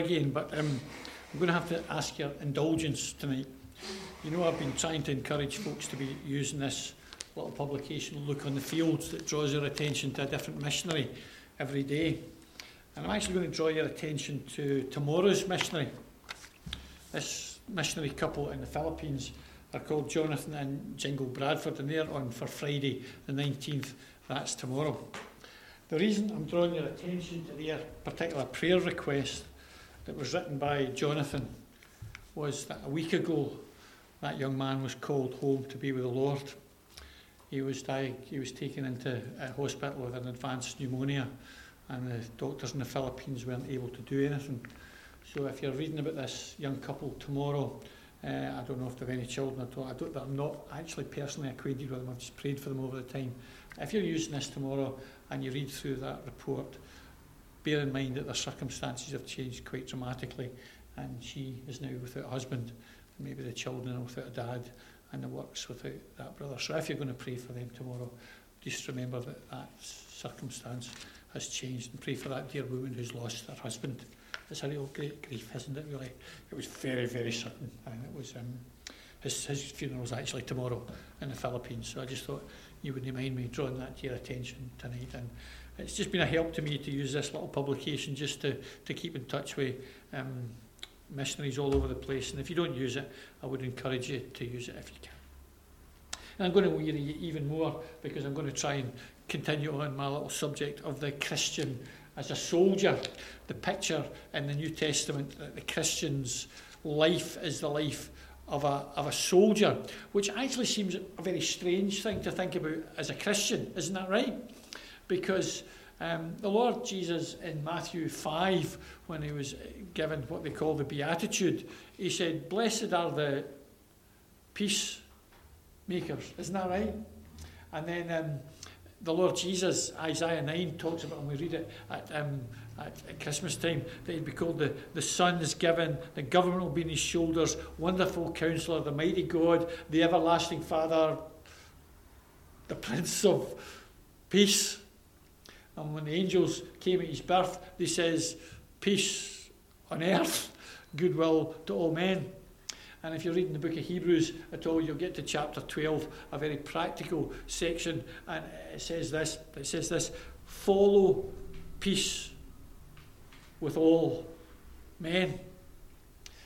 again, but um, I'm going to have to ask your indulgence tonight. You know, I've been trying to encourage folks to be using this little publication, Look on the Fields, that draws your attention to a different missionary every day. And I'm actually going to draw your attention to tomorrow's missionary. This missionary couple in the Philippines are called Jonathan and Jingle Bradford, and they're on for Friday, the 19th. That's tomorrow. The reason I'm drawing your attention to their particular prayer request that was written by Jonathan was that a week ago that young man was called home to be with the Lord. He was, died, he was taken into a hospital with an advanced pneumonia, and the doctors in the Philippines weren't able to do anything. So if you're reading about this young couple tomorrow, uh, I don't know if they have any children at all. I don't, I'm not actually personally acquainted with them. I've just prayed for them over the time. If you're using this tomorrow, and you read through that report, bear in mind that their circumstances have changed quite dramatically, and she is now without a husband, maybe the children are without a dad, and the work's without that brother. So if you're going to pray for them tomorrow, just remember that that circumstance has changed, and pray for that dear woman who's lost her husband. It's a real great grief, isn't it? Really, it was very, very sudden, and it was. Um, his, his funeral was actually tomorrow in the Philippines, so I just thought you wouldn't mind me drawing that to your attention tonight. And it's just been a help to me to use this little publication just to, to keep in touch with um, missionaries all over the place. And if you don't use it, I would encourage you to use it if you can. And I'm going to weary you even more because I'm going to try and continue on my little subject of the Christian as a soldier. The picture in the New Testament that the Christian's life is the life of a, of a soldier, which actually seems a very strange thing to think about as a Christian, isn't that right? Because um, the Lord Jesus in Matthew 5, when he was given what they call the Beatitude, he said, Blessed are the peacemakers, isn't that right? And then um, the Lord Jesus, Isaiah 9 talks about, and we read it at um, at, Christmas time that he'd be called the, the Son is given, the government will be on his shoulders, wonderful counselor, the mighty God, the everlasting Father, the Prince of Peace. And when the angels came at his birth, they says, Peace on earth, goodwill to all men. And if you're reading the book of Hebrews at all, you'll get to chapter 12, a very practical section, and it says this, it says this, follow peace with all men.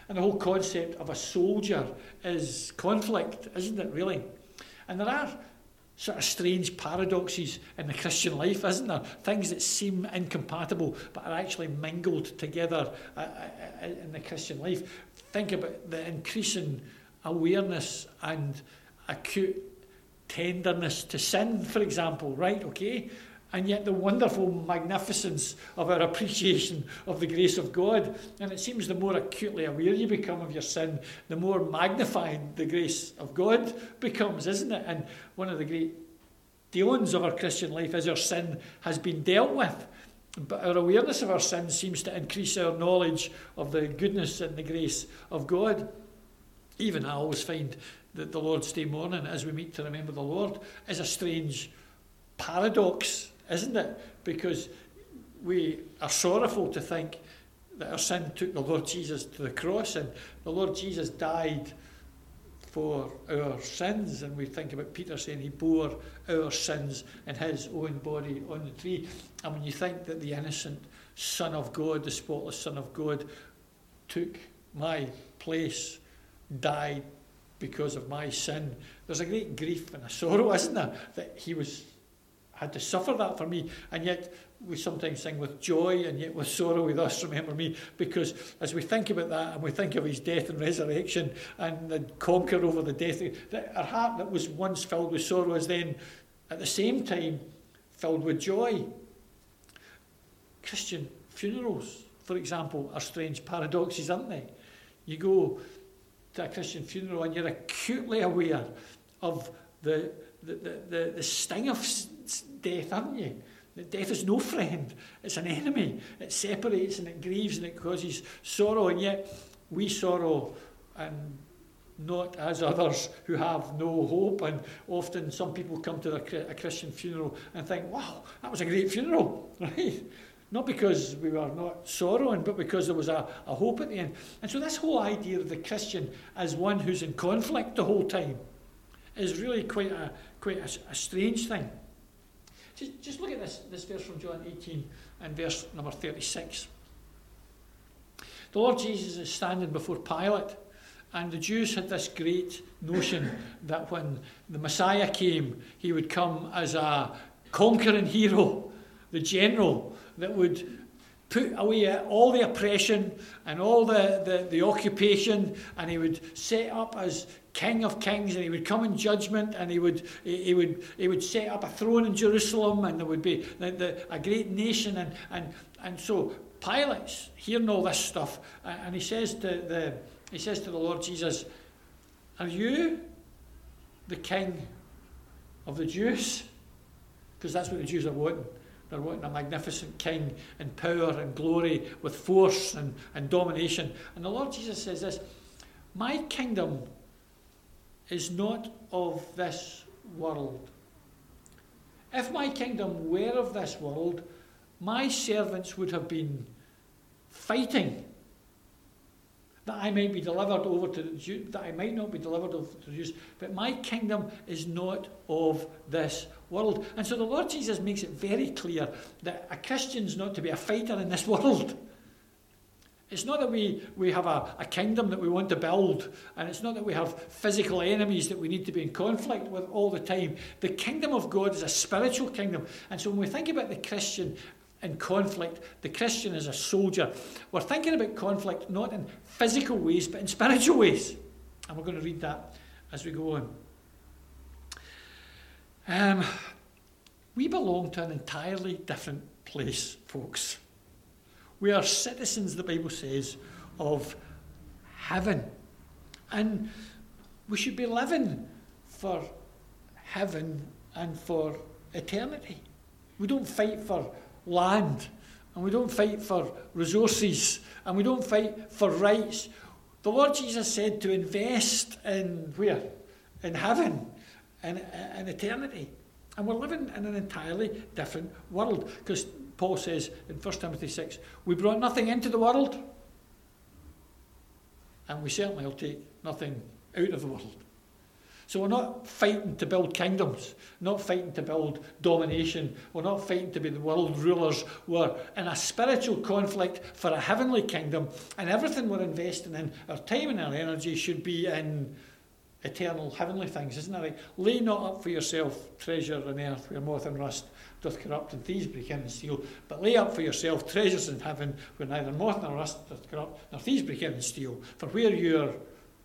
And the whole concept of a soldier is conflict, isn't it, really? And there are sort of strange paradoxes in the Christian life, isn't there? Things that seem incompatible but are actually mingled together uh, uh, in the Christian life. Think about the increasing awareness and acute tenderness to sin, for example, right? Okay? And yet the wonderful magnificence of our appreciation of the grace of God. And it seems the more acutely aware you become of your sin, the more magnified the grace of God becomes, isn't it? And one of the great dealings of our Christian life is our sin has been dealt with. But our awareness of our sin seems to increase our knowledge of the goodness and the grace of God. Even I always find that the Lord's Day morning, as we meet to remember the Lord, is a strange paradox isn't it? Because we are sorrowful to think that our sin took the Lord Jesus to the cross and the Lord Jesus died for our sins. And we think about Peter saying he bore our sins in his own body on the tree. And when you think that the innocent Son of God, the spotless Son of God, took my place, died because of my sin, there's a great grief and a sorrow, isn't there, that he was had to suffer that for me. And yet we sometimes sing with joy and yet with sorrow with us, remember me, because as we think about that and we think of his death and resurrection and the conquer over the death, that our heart that was once filled with sorrow is then at the same time filled with joy. Christian funerals, for example, are strange paradoxes, aren't they? You go to a Christian funeral and you're acutely aware of the, the, the, the, the sting of death, aren't you? Death is no friend, it's an enemy. It separates and it grieves and it causes sorrow, and yet we sorrow and not as others who have no hope. And often some people come to a Christian funeral and think, wow, that was a great funeral, right? Not because we were not sorrowing, but because there was a, a hope at the end. And so, this whole idea of the Christian as one who's in conflict the whole time is really quite a, quite a, a strange thing. Just, just look at this, this verse from John 18 and verse number 36. The Lord Jesus is standing before Pilate, and the Jews had this great notion that when the Messiah came, he would come as a conquering hero, the general that would put away all the oppression and all the, the, the occupation, and he would set up as King of Kings, and he would come in judgment, and he would he would he would set up a throne in Jerusalem, and there would be the, the, a great nation, and and and so Pilate's hearing all this stuff, and he says to the he says to the Lord Jesus, "Are you the King of the Jews?" Because that's what the Jews are wanting. They're wanting a magnificent king in power and glory with force and, and domination. And the Lord Jesus says this My kingdom is not of this world. If my kingdom were of this world, my servants would have been fighting that I might be delivered over to the Jews, that I might not be delivered over to the Jews. But my kingdom is not of this world. And so the Lord Jesus makes it very clear that a Christian's not to be a fighter in this world. It's not that we, we have a, a kingdom that we want to build, and it's not that we have physical enemies that we need to be in conflict with all the time. The kingdom of God is a spiritual kingdom. And so when we think about the Christian in conflict, the Christian is a soldier, we're thinking about conflict not in physical ways, but in spiritual ways. And we're going to read that as we go on. Um, we belong to an entirely different place, folks. We are citizens, the Bible says, of heaven. And we should be living for heaven and for eternity. We don't fight for land, and we don't fight for resources, and we don't fight for rights. The Lord Jesus said to invest in where? In heaven and in eternity. And we're living in an entirely different world because Paul says in 1 Timothy 6, we brought nothing into the world, and we certainly will take nothing out of the world. So we're not fighting to build kingdoms, not fighting to build domination, we're not fighting to be the world rulers. We're in a spiritual conflict for a heavenly kingdom, and everything we're investing in, our time and our energy, should be in eternal heavenly things, isn't that right? Lay not up for yourself treasure on earth where moth and rust doth corrupt and thieves break in and steal, but lay up for yourself treasures in heaven where neither moth nor rust doth corrupt nor thieves break in and steal. For where your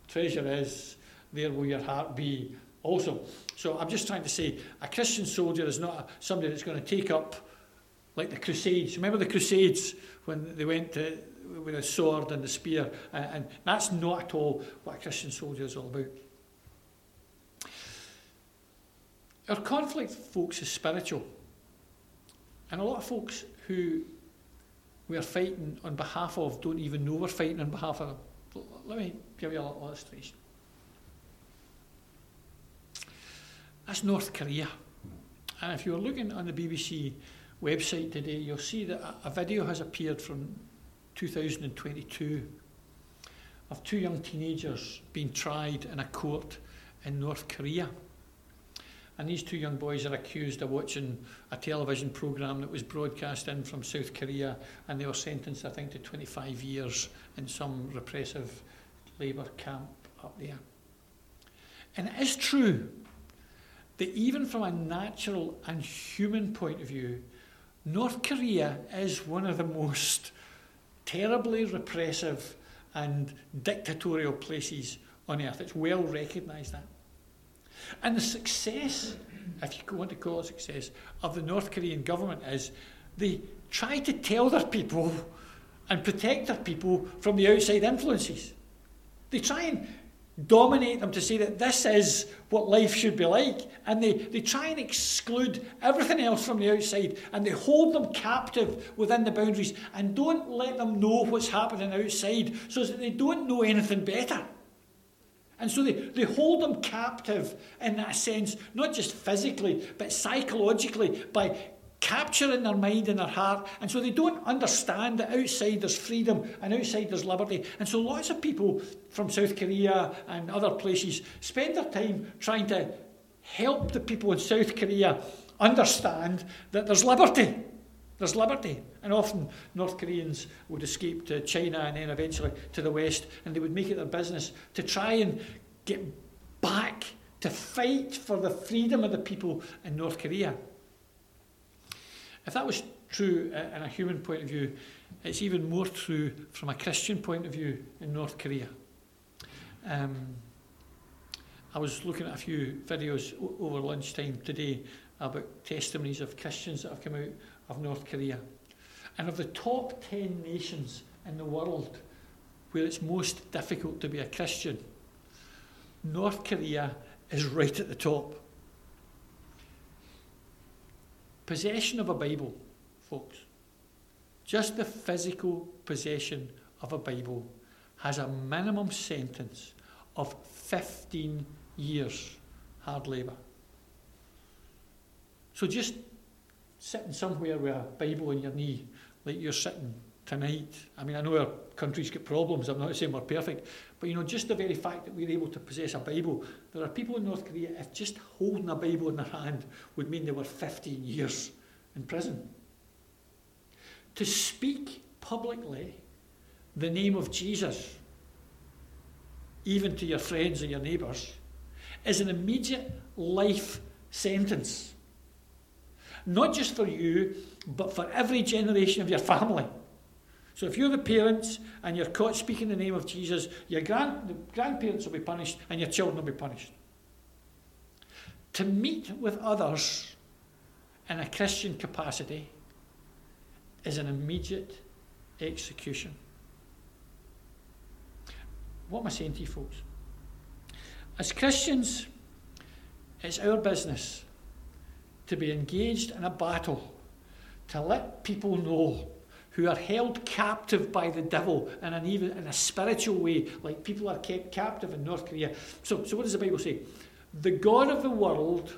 treasure is, there will your heart be also. So I'm just trying to say a Christian soldier is not somebody that's going to take up like the Crusades. Remember the Crusades when they went to, with a sword and the spear, and, and that's not at all what a Christian soldier is all about. Our conflict, folks, is spiritual. And a lot of folks who we are fighting on behalf of don't even know we're fighting on behalf of. Let me give you a little illustration. That's North Korea. And if you're looking on the BBC website today, you'll see that a video has appeared from 2022 of two young teenagers being tried in a court in North Korea. And these two young boys are accused of watching a television programme that was broadcast in from South Korea, and they were sentenced, I think, to 25 years in some repressive labour camp up there. And it is true that even from a natural and human point of view, North Korea is one of the most terribly repressive and dictatorial places on earth. It's well recognised that. And the success, if you want to call it success, of the North Korean government is they try to tell their people and protect their people from the outside influences. They try and dominate them to say that this is what life should be like. And they, they try and exclude everything else from the outside and they hold them captive within the boundaries and don't let them know what's happening outside so that they don't know anything better. And so they, they hold them captive in that sense, not just physically, but psychologically, by capture in their mind and their heart. And so they don't understand that outside there's freedom and outside there's liberty. And so lots of people from South Korea and other places spend their time trying to help the people in South Korea understand that there's liberty. There's liberty. And often North Koreans would escape to China and then eventually to the West, and they would make it their business to try and get back to fight for the freedom of the people in North Korea. If that was true uh, in a human point of view, it's even more true from a Christian point of view in North Korea. Um, I was looking at a few videos over lunchtime today about testimonies of Christians that have come out of North Korea. And of the top 10 nations in the world where it's most difficult to be a Christian, North Korea is right at the top. Possession of a Bible, folks, just the physical possession of a Bible has a minimum sentence of 15 years hard labour. So just sitting somewhere with a Bible on your knee, like you're sitting tonight. I mean, I know our country's got problems. I'm not saying we're perfect, but you know, just the very fact that we're able to possess a Bible. There are people in North Korea. If just holding a Bible in their hand would mean they were 15 years in prison. To speak publicly the name of Jesus, even to your friends and your neighbours, is an immediate life sentence. Not just for you, but for every generation of your family. So if you're the parents and you're caught speaking the name of Jesus, your grand, grandparents will be punished and your children will be punished. To meet with others in a Christian capacity is an immediate execution. What am I saying to you, folks? As Christians, it's our business to be engaged in a battle, to let people know who are held captive by the devil in an even in a spiritual way, like people are kept captive in North Korea. So, so what does the Bible say? The God of the world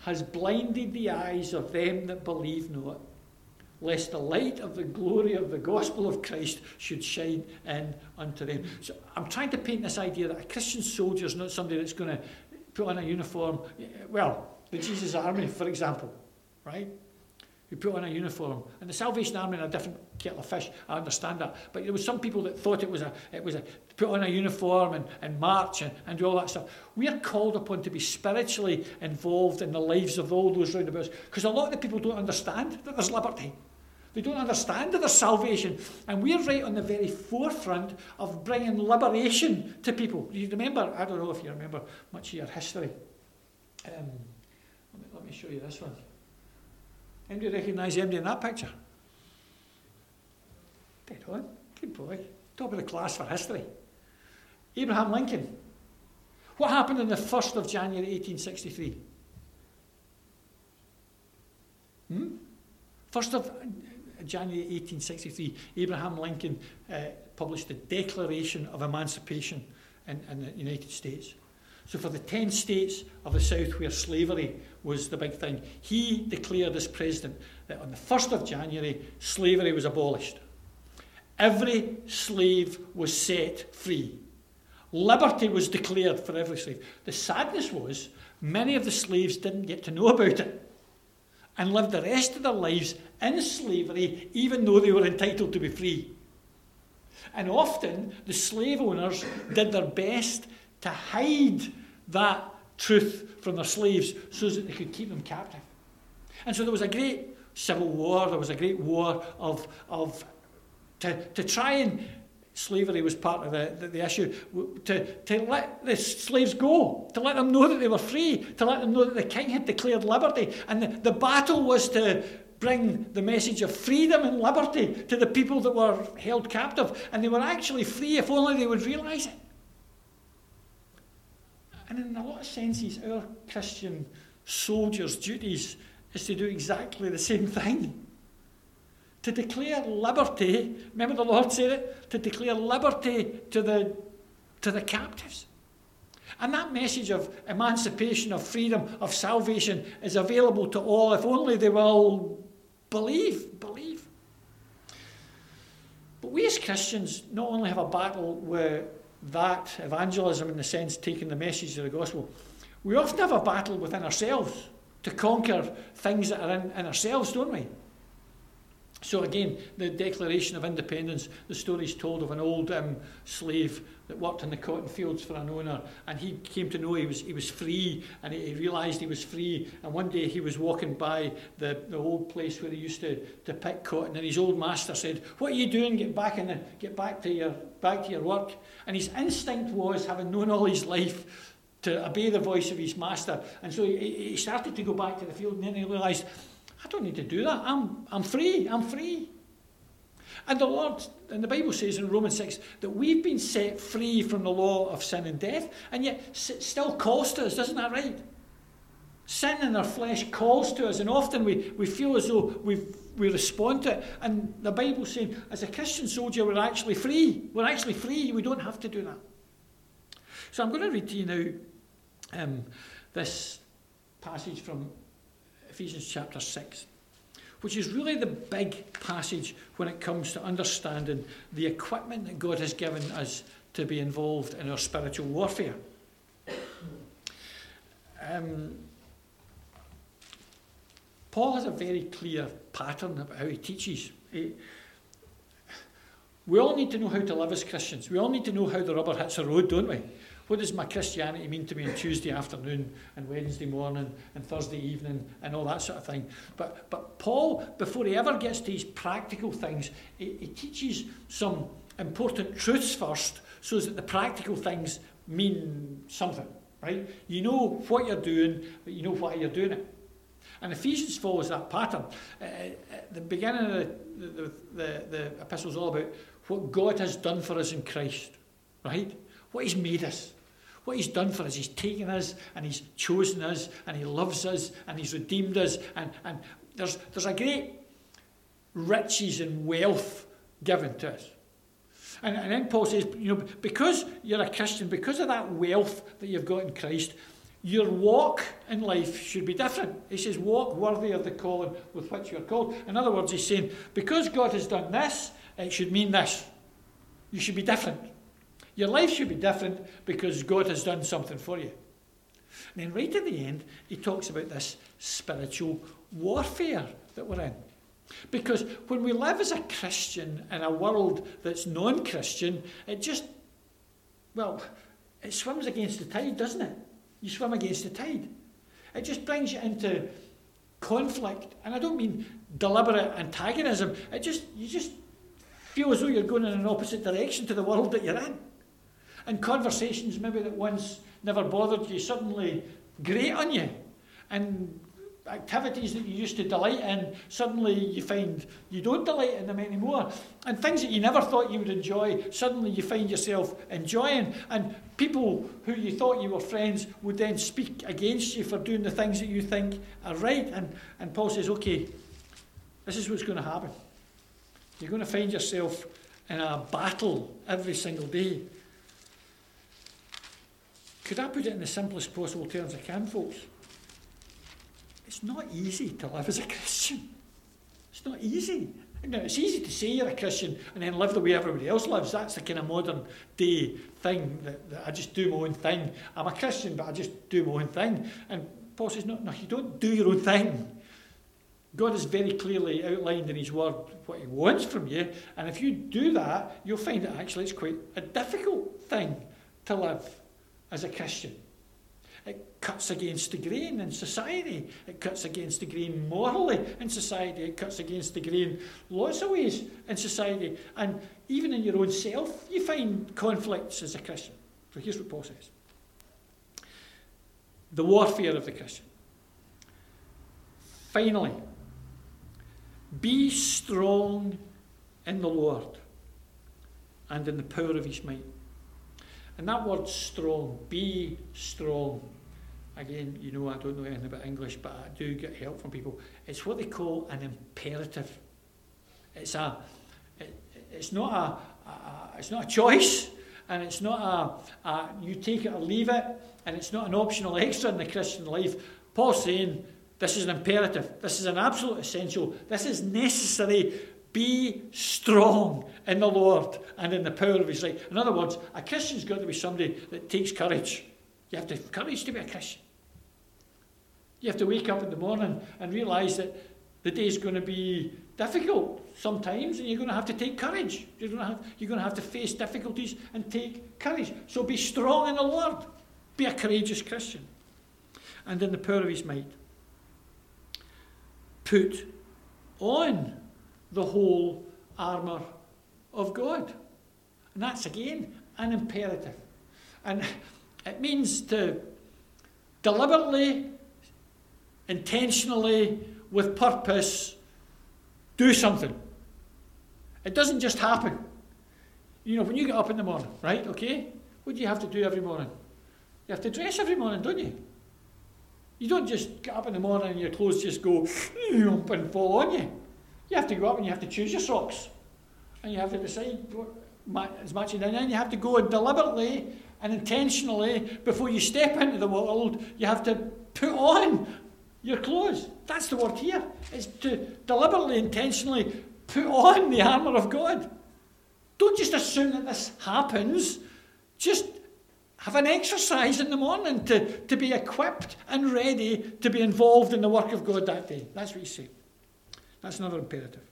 has blinded the eyes of them that believe not, lest the light of the glory of the gospel of Christ should shine in unto them. So I'm trying to paint this idea that a Christian soldier is not somebody that's going to put on a uniform. Well, the Jesus Army, for example, right? Who put on a uniform. And the Salvation Army are a different kettle of fish, I understand that. But there was some people that thought it was a it was a put on a uniform and, and march and, and do all that stuff. We are called upon to be spiritually involved in the lives of all those round about us. Because a lot of the people don't understand that there's liberty. They don't understand that there's salvation. And we're right on the very forefront of bringing liberation to people. You remember, I don't know if you remember much of your history. Um, let me show you this one. Anybody recognise anybody in that picture? Dead on. Good boy. Top of the class for history. Abraham Lincoln. What happened on the 1st of January 1863? Hmm? 1st of January 1863, Abraham Lincoln uh, published the Declaration of Emancipation in, in the United States. So, for the 10 states of the South where slavery was the big thing, he declared as president that on the 1st of January, slavery was abolished. Every slave was set free. Liberty was declared for every slave. The sadness was many of the slaves didn't get to know about it and lived the rest of their lives in slavery, even though they were entitled to be free. And often the slave owners did their best to hide that truth from their slaves so that they could keep them captive. And so there was a great civil war, there was a great war of, of to, to try and slavery was part of the, the, the, issue to, to let the slaves go, to let them know that they were free, to let them know that the king had declared liberty. And the, the battle was to bring the message of freedom and liberty to the people that were held captive. And they were actually free if only they would realise it. And in a lot of senses, our Christian soldiers' duties is to do exactly the same thing. To declare liberty, remember the Lord said it? To declare liberty to the, to the captives. And that message of emancipation, of freedom, of salvation is available to all if only they will believe. Believe. But we as Christians not only have a battle with that evangelism in the sense taking the message of the gospel, we often have a battle within ourselves to conquer things that are in, in ourselves, don't we? So again, the Declaration of Independence, the story is told of an old um, slave that worked in the cotton fields for an owner, and he came to know he was he was free, and he, he realised he was free. And one day he was walking by the, the old place where he used to, to pick cotton, and his old master said, "What are you doing? Get back in the, get back to your back to your work." And his instinct was, having known all his life, to obey the voice of his master. And so he, he started to go back to the field, and then he realised I don't need to do that. I'm, I'm free. I'm free. And the Lord, and the Bible says in Romans 6 that we've been set free from the law of sin and death, and yet it still calls to us, isn't that right? Sin in our flesh calls to us, and often we, we feel as though we we respond to it. And the Bible's saying, as a Christian soldier, we're actually free. We're actually free. We don't have to do that. So I'm going to read to you now um, this passage from Ephesians chapter 6, which is really the big passage when it comes to understanding the equipment that God has given us to be involved in our spiritual warfare. Um, Paul has a very clear pattern about how he teaches. He, we all need to know how to live as Christians. We all need to know how the rubber hits the road, don't we? What does my Christianity mean to me on Tuesday afternoon and Wednesday morning and Thursday evening and all that sort of thing? But, but Paul, before he ever gets to these practical things, he, he teaches some important truths first so that the practical things mean something, right? You know what you're doing, but you know why you're doing it. And Ephesians follows that pattern. Uh, at the beginning of the, the, the, the epistle is all about what God has done for us in Christ, right? What He's made us. What he's done for us, he's taken us and he's chosen us and he loves us and he's redeemed us. And, and there's, there's a great riches and wealth given to us. And, and then Paul says, you know, because you're a Christian, because of that wealth that you've got in Christ, your walk in life should be different. He says, walk worthy of the calling with which you're called. In other words, he's saying, because God has done this, it should mean this. You should be different. Your life should be different because God has done something for you. And then, right at the end, he talks about this spiritual warfare that we're in. Because when we live as a Christian in a world that's non Christian, it just, well, it swims against the tide, doesn't it? You swim against the tide. It just brings you into conflict. And I don't mean deliberate antagonism. It just, you just feel as though you're going in an opposite direction to the world that you're in. And conversations maybe that once never bothered you suddenly grate on you. And activities that you used to delight in, suddenly you find you don't delight in them anymore. And things that you never thought you would enjoy, suddenly you find yourself enjoying. And people who you thought you were friends would then speak against you for doing the things that you think are right. And, and Paul says, okay, this is what's going to happen. You're going to find yourself in a battle every single day. Could I put it in the simplest possible terms I can, folks? It's not easy to live as a Christian. It's not easy. Now, it's easy to say you're a Christian and then live the way everybody else lives. That's the kind of modern day thing that, that, I just do my own thing. I'm a Christian, but I just do my own thing. And Paul says, no, no, you don't do your own thing. God has very clearly outlined in His Word what He wants from you. And if you do that, you'll find that actually it's quite a difficult thing to live as a Christian. It cuts against the grain in society. It cuts against the grain morally in society. It cuts against the grain lots of ways in society. And even in your own self, you find conflicts as a Christian. So here's what Paul says the warfare of the Christian. Finally, be strong in the Lord and in the power of his might. And that word strong, be strong. Again, you know, I don't know anything about English, but I do get help from people. It's what they call an imperative. It's a, it, it's not a, a, it's not a choice, and it's not a, a you take it or leave it, and it's not an optional extra in the Christian life. Paul's saying this is an imperative, this is an absolute essential, this is necessary. Be strong in the Lord and in the power of His right. In other words, a Christian's got to be somebody that takes courage. You have to have courage to be a Christian. You have to wake up in the morning and realise that the day's going to be difficult sometimes, and you're going to have to take courage. You're going to have, you're going to, have to face difficulties and take courage. So be strong in the Lord. Be a courageous Christian. And in the power of his might, put on the whole armour of God. And that's again an imperative. And it means to deliberately, intentionally, with purpose, do something. It doesn't just happen. You know, when you get up in the morning, right, okay, what do you have to do every morning? You have to dress every morning, don't you? You don't just get up in the morning and your clothes just go and fall on you. You have to go up and you have to choose your socks. And you have to decide what is matching. And then you have to go and deliberately and intentionally, before you step into the world, you have to put on your clothes. That's the word here. It's to deliberately, intentionally put on the armour of God. Don't just assume that this happens. Just have an exercise in the morning to, to be equipped and ready to be involved in the work of God that day. That's what you say. That's another imperative.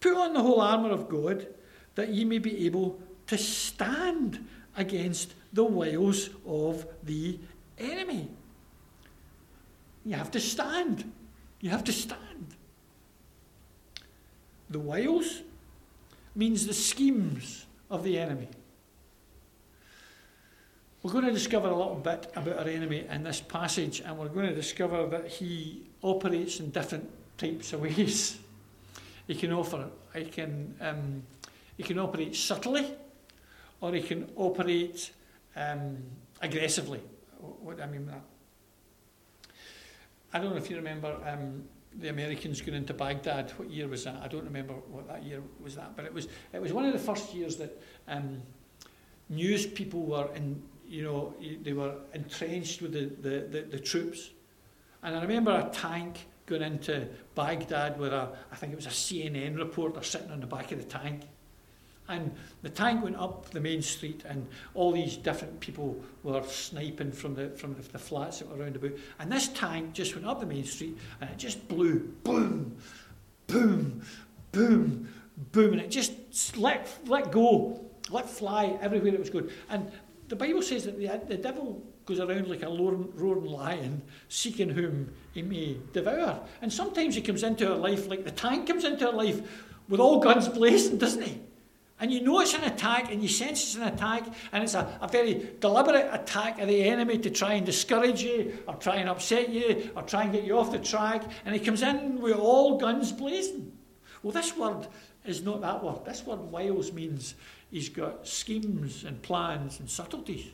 Put on the whole armour of God that ye may be able to stand against the wiles of the enemy. You have to stand. You have to stand. The wiles means the schemes of the enemy. We're going to discover a little bit about our enemy in this passage, and we're going to discover that he operates in different types of ways. He can offer, he can, um, he can operate subtly, or he can operate um, aggressively. What do I mean by that? I don't know if you remember um, the Americans going into Baghdad. What year was that? I don't remember what that year was that, but it was it was one of the first years that um, news people were in. You know, they were entrenched with the, the, the, the troops. And I remember a tank going into Baghdad with a, I think it was a CNN reporter sitting on the back of the tank. And the tank went up the main street, and all these different people were sniping from the from the, the flats that were around about. And this tank just went up the main street, and it just blew, boom, boom, boom, boom, and it just let let go, let fly everywhere it was going. And the Bible says that the, the devil goes around like a roaring, lion, seeking whom he may devour. And sometimes he comes into our life like the tank comes into our life with all guns blazing, doesn't he? And you know it's an attack, and you sense it's an attack, and it's a, a very deliberate attack of the enemy to try and discourage you, or try and upset you, or try and get you off the track. And he comes in with all guns blazing. Well, this word is not that word. This word, wiles, means he's got schemes and plans and subtleties.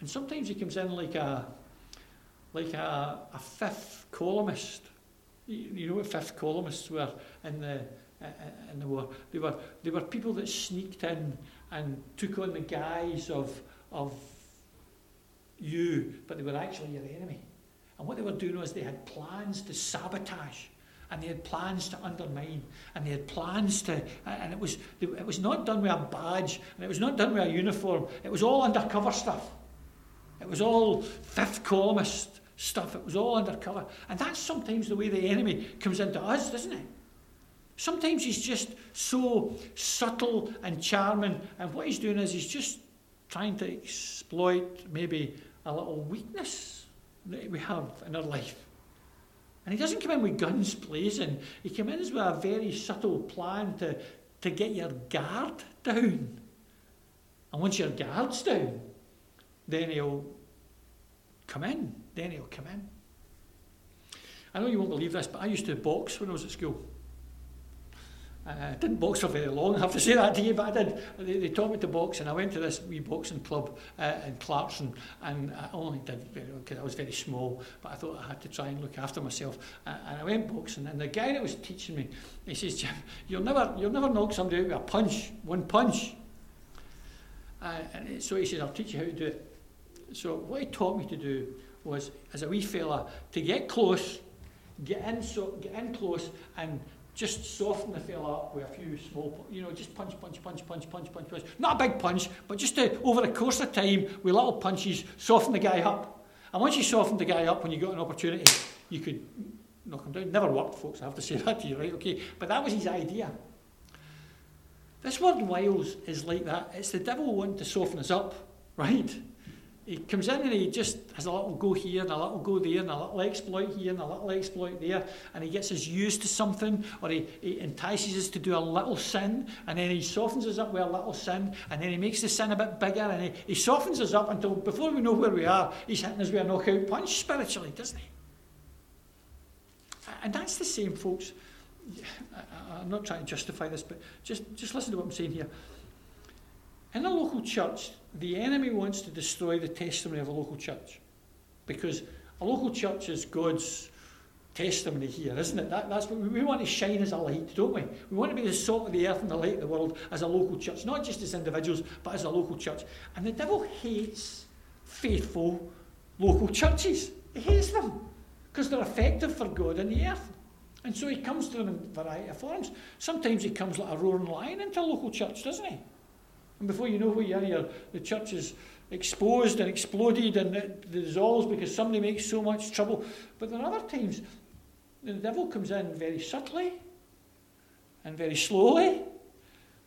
And sometimes he comes in like a like a, a fifth columnist. You, you know what fifth columnists were in the and they were, they were, they were people that sneaked in and took on the guise of, of you, but they were actually your enemy. And what they were doing was they had plans to sabotage, and they had plans to undermine, and they had plans to, and it was, it was not done with a badge, and it was not done with a uniform. It was all undercover stuff. It was all fifth columnist stuff. It was all undercover. And that's sometimes the way the enemy comes into us, doesn't it? Sometimes he's just so subtle and charming, and what he's doing is he's just trying to exploit maybe a little weakness that we have in our life. And he doesn't come in with guns blazing, he comes in with a very subtle plan to, to get your guard down. And once your guard's down, then he'll come in. Then he'll come in. I know you won't believe this, but I used to box when I was at school. I didn't box for very long, I have to say that to you, but I did. They, they taught me to box, and I went to this wee boxing club uh, in Clarkston, and I only did because I was very small, but I thought I had to try and look after myself. Uh, and I went boxing, and the guy that was teaching me, he says, Jim, you'll never, you'll never knock somebody out with a punch, one punch. Uh, and so he says, I'll teach you how to do it. So what he taught me to do was, as a wee fella, to get close, get in, so, get in close, and just soften the fella up with a few small, you know, just punch, punch, punch, punch, punch, punch, punch. Not a big punch, but just to, over the course of time, with little punches, soften the guy up. And once you soften the guy up, when you got an opportunity, you could knock him down. Never worked, folks, I have to say that to you, right? Okay, but that was his idea. This word wiles is like that. It's the devil wanting to soften us up, right? He comes in and he just has a little go here and a little go there and a little exploit here and a little exploit there and he gets us used to something or he, he entices us to do a little sin and then he softens us up with a little sin and then he makes the sin a bit bigger and he, he softens us up until before we know where we are, he's hitting us with a knockout punch spiritually, doesn't he? And that's the same, folks. I, I'm not trying to justify this, but just, just listen to what I'm saying here. In a local church, the enemy wants to destroy the testimony of a local church because a local church is God's testimony here, isn't it? That, that's what we, we want to shine as a light, don't we? We want to be the salt of the earth and the light of the world as a local church, not just as individuals, but as a local church. And the devil hates faithful local churches. He hates them because they're effective for God in the earth. And so he comes to them in a variety of forms. Sometimes he comes like a roaring lion into a local church, doesn't he? And before you know who you are, the church is exposed and exploded and it dissolves because somebody makes so much trouble. But there are other times the devil comes in very subtly and very slowly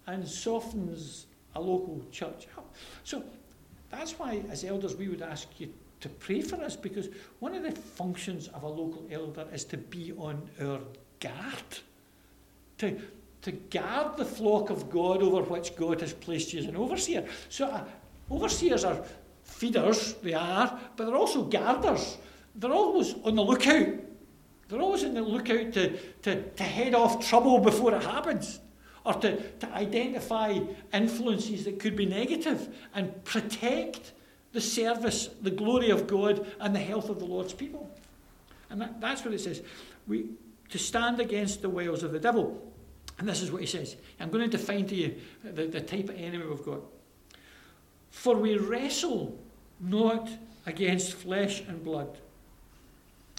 and softens a local church up. So that's why, as elders, we would ask you to pray for us because one of the functions of a local elder is to be on our guard, to to guard the flock of God over which God has placed you as an overseer. So, uh, overseers are feeders, they are, but they're also guarders. They're always on the lookout. They're always on the lookout to, to, to head off trouble before it happens, or to, to identify influences that could be negative and protect the service, the glory of God, and the health of the Lord's people. And that, that's what it says. We, to stand against the wiles of the devil. And this is what he says. I'm going to define to you the, the type of enemy we've got. For we wrestle not against flesh and blood.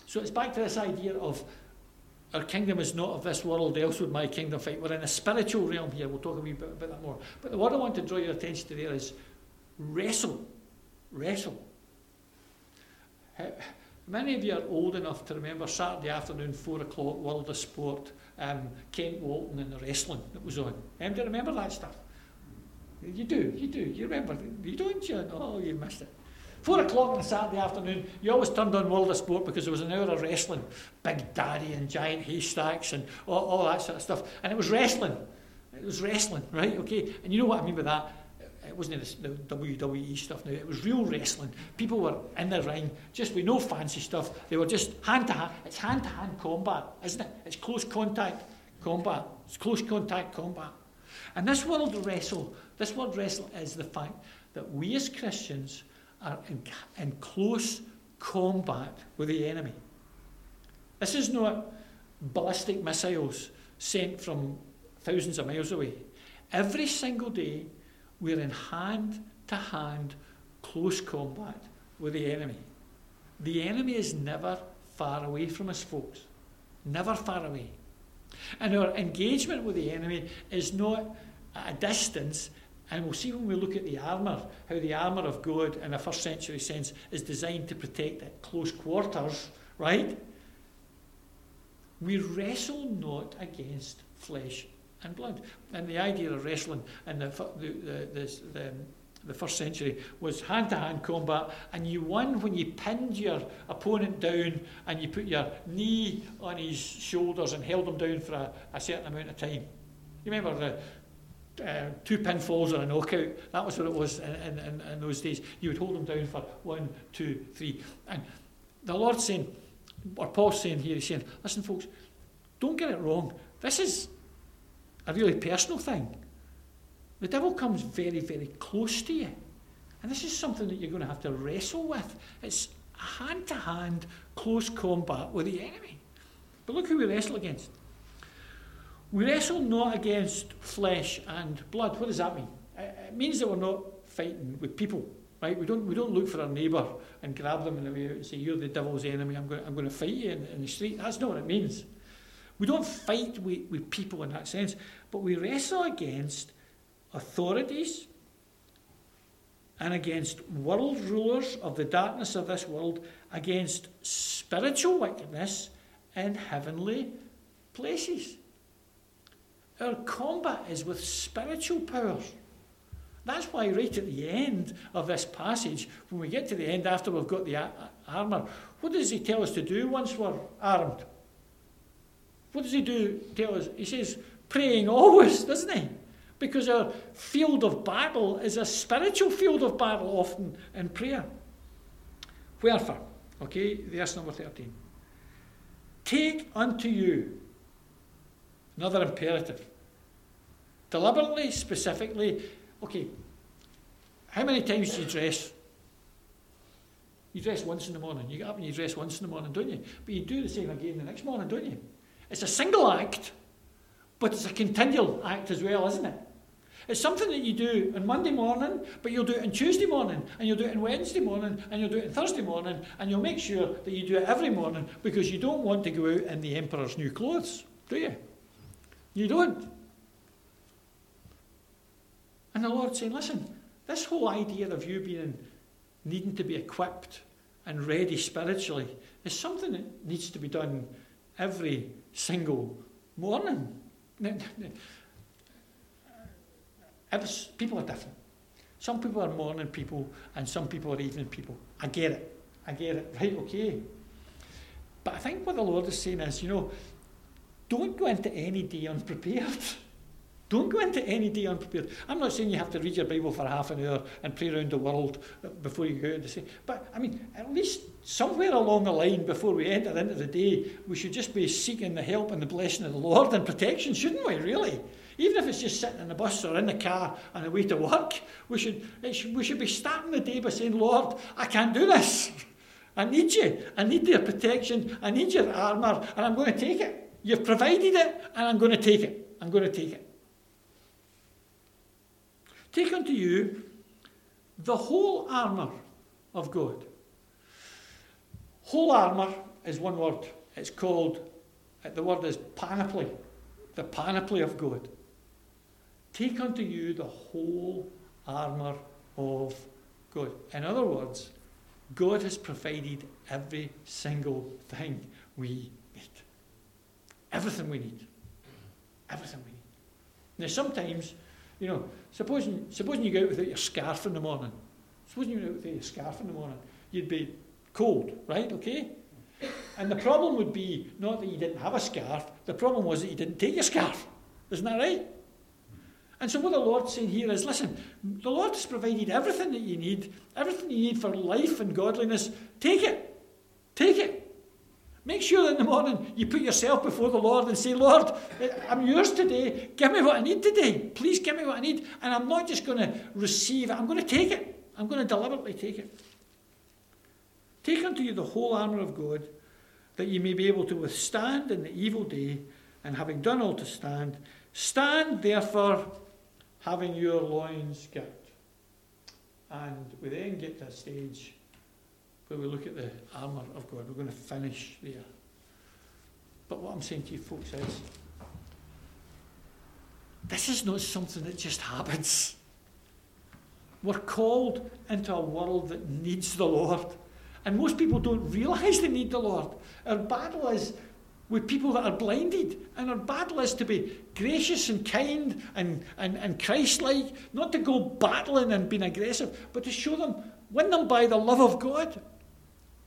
So it's back to this idea of our kingdom is not of this world, else would my kingdom fight. We're in a spiritual realm here. We'll talk a wee bit about that more. But the word I want to draw your attention to there is wrestle. Wrestle. Many of you are old enough to remember Saturday afternoon, 4 o'clock, World of Sport um, Kent Walton and the wrestling that was on. Um, do you remember that stuff? You do, you do. You remember. You don't, you? Oh, you missed it. Four o'clock on a Saturday afternoon, you always turned on World of Sport because there was an hour of wrestling. Big Daddy and giant haystacks and all, all that sort of stuff. And it was wrestling. It was wrestling, right? Okay. And you know what I mean by that? It wasn't the WWE stuff now, it was real wrestling. People were in the ring, just with no fancy stuff. They were just hand to hand. It's hand to hand combat, isn't it? It's close contact combat. It's close contact combat. And this world wrestle, this word wrestle is the fact that we as Christians are in, in close combat with the enemy. This is not ballistic missiles sent from thousands of miles away. Every single day, we're in hand to hand close combat with the enemy. The enemy is never far away from us, folks. Never far away. And our engagement with the enemy is not at a distance. And we'll see when we look at the armour, how the armour of God in a first century sense is designed to protect at close quarters, right? We wrestle not against flesh and blood. And the idea of wrestling in the, the, the, the, the, first century was hand to hand combat, and you won when you pinned your opponent down and you put your knee on his shoulders and held him down for a, a certain amount of time. You remember the uh, two pinfalls or a knockout. That was what it was in, in, in, those days. You would hold them down for one, two, three. And the Lord's saying, or Paul's saying here, he's saying, listen, folks, don't get it wrong. This is a really personal thing. The devil comes very, very close to you. And this is something that you're going to have to wrestle with. It's hand to hand, close combat with the enemy. But look who we wrestle against. We wrestle not against flesh and blood. What does that mean? it means that we're not fighting with people, right? We don't, we don't look for our neighbour and grab them and say, You're the devil's enemy, I'm going, I'm going to fight you in, in the street. That's not what it means. We don't fight with, with people in that sense, but we wrestle against authorities and against world rulers of the darkness of this world, against spiritual wickedness in heavenly places. Our combat is with spiritual powers. That's why, right at the end of this passage, when we get to the end after we've got the armour, what does he tell us to do once we're armed? What does he do? Tell us? He says, praying always, doesn't he? Because our field of battle is a spiritual field of battle, often in prayer. Wherefore, okay, verse number 13. Take unto you another imperative. Deliberately, specifically, okay, how many times do you dress? You dress once in the morning. You get up and you dress once in the morning, don't you? But you do the same again the next morning, don't you? It's a single act, but it's a continual act as well, isn't it? It's something that you do on Monday morning, but you'll do it on Tuesday morning, and you'll do it on Wednesday morning, and you'll do it on Thursday morning, and you'll make sure that you do it every morning because you don't want to go out in the emperor's new clothes, do you? You don't. And the Lord's saying, listen, this whole idea of you being needing to be equipped and ready spiritually is something that needs to be done every single morning. people are different. Some people are morning people and some people are evening people. I get it. I get it. Right, okay. But I think what the Lord is saying is, you know, don't go into any day unprepared. Don't go into any day unprepared. I'm not saying you have to read your Bible for half an hour and pray around the world uh, before you go out to say, but I mean, at least somewhere along the line before we enter into the day, we should just be seeking the help and the blessing of the Lord and protection, shouldn't we, really? Even if it's just sitting in the bus or in the car on the way to work, we should, should, we should be starting the day by saying, Lord, I can't do this. I need you. I need your protection. I need your armour, and I'm going to take it. You've provided it, and I'm going to take it. I'm going to take it. Take unto you the whole armour of God. Whole armour is one word. It's called, uh, the word is panoply, the panoply of God. Take unto you the whole armour of God. In other words, God has provided every single thing we need. Everything we need. Everything we need. Now, sometimes you know, supposing, supposing you go out without your scarf in the morning. Supposing you go out without your scarf in the morning. You'd be cold, right? Okay? And the problem would be not that you didn't have a scarf, the problem was that you didn't take your scarf. Isn't that right? And so what the Lord's saying here is listen, the Lord has provided everything that you need, everything you need for life and godliness. Take it. Take it. Make sure that in the morning you put yourself before the Lord and say, Lord, I'm yours today. Give me what I need today. Please give me what I need. And I'm not just going to receive it, I'm going to take it. I'm going to deliberately take it. Take unto you the whole armour of God, that you may be able to withstand in the evil day, and having done all to stand, stand therefore, having your loins girt. And we then get to a stage where we look at the armour of God. We're going to finish there. But what I'm saying to you folks is this is not something that just happens. We're called into a world that needs the Lord. And most people don't realise they need the Lord. Our battle is with people that are blinded. And our battle is to be gracious and kind and, and, and Christ like, not to go battling and being aggressive, but to show them, win them by the love of God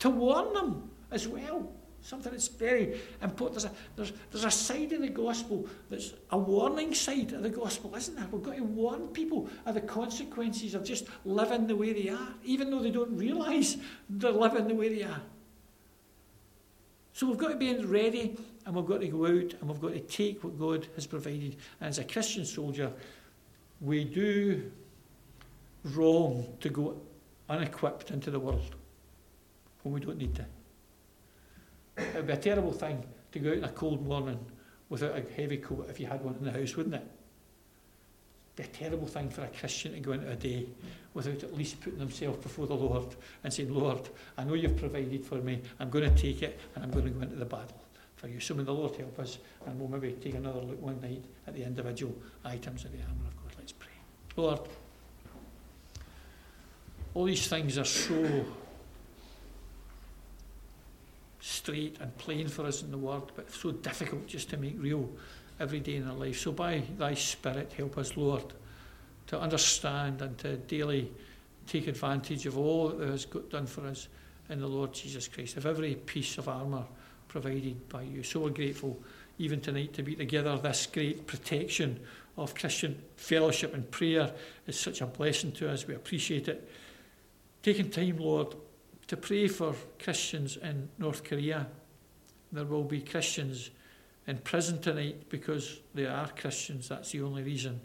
to warn them as well. Something that's very important. There's a, there's, there's a side of the gospel that's a warning side of the gospel, isn't there? We've got to warn people of the consequences of just living the way they are, even though they don't realise they're living the way they are. So we've got to be ready and we've got to go out and we've got to take what God has provided. And as a Christian soldier, we do wrong to go unequipped into the world when we don't need to. It would be a terrible thing to go out in a cold morning without a heavy coat if you had one in the house, wouldn't it? It'd be a terrible thing for a Christian to go into a day without at least putting themselves before the Lord and saying, Lord, I know you've provided for me. I'm going to take it and I'm going to go into the battle for you. So may the Lord help us and we'll maybe take another look one night at the individual items of the armour of God. Let's pray. Lord, all these things are so straight and plain for us in the Word, but so difficult just to make real every day in our life. So by thy Spirit, help us, Lord, to understand and to daily take advantage of all that thou hast got done for us in the Lord Jesus Christ, of every piece of armour provided by you. So we're grateful even tonight to be together. This great protection of Christian fellowship and prayer is such a blessing to us. We appreciate it. Taking time, Lord, to pray for Christians in North Korea. There will be Christians in prison tonight because they are Christians. That's the only reason.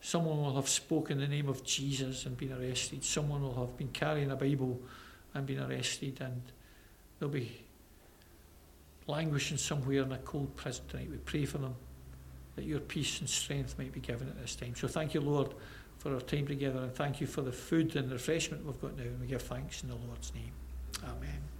Someone will have spoken the name of Jesus and been arrested. Someone will have been carrying a Bible and been arrested, and they'll be languishing somewhere in a cold prison tonight. We pray for them that your peace and strength might be given at this time. So thank you, Lord, for our time together, and thank you for the food and refreshment we've got now. And we give thanks in the Lord's name. Amen.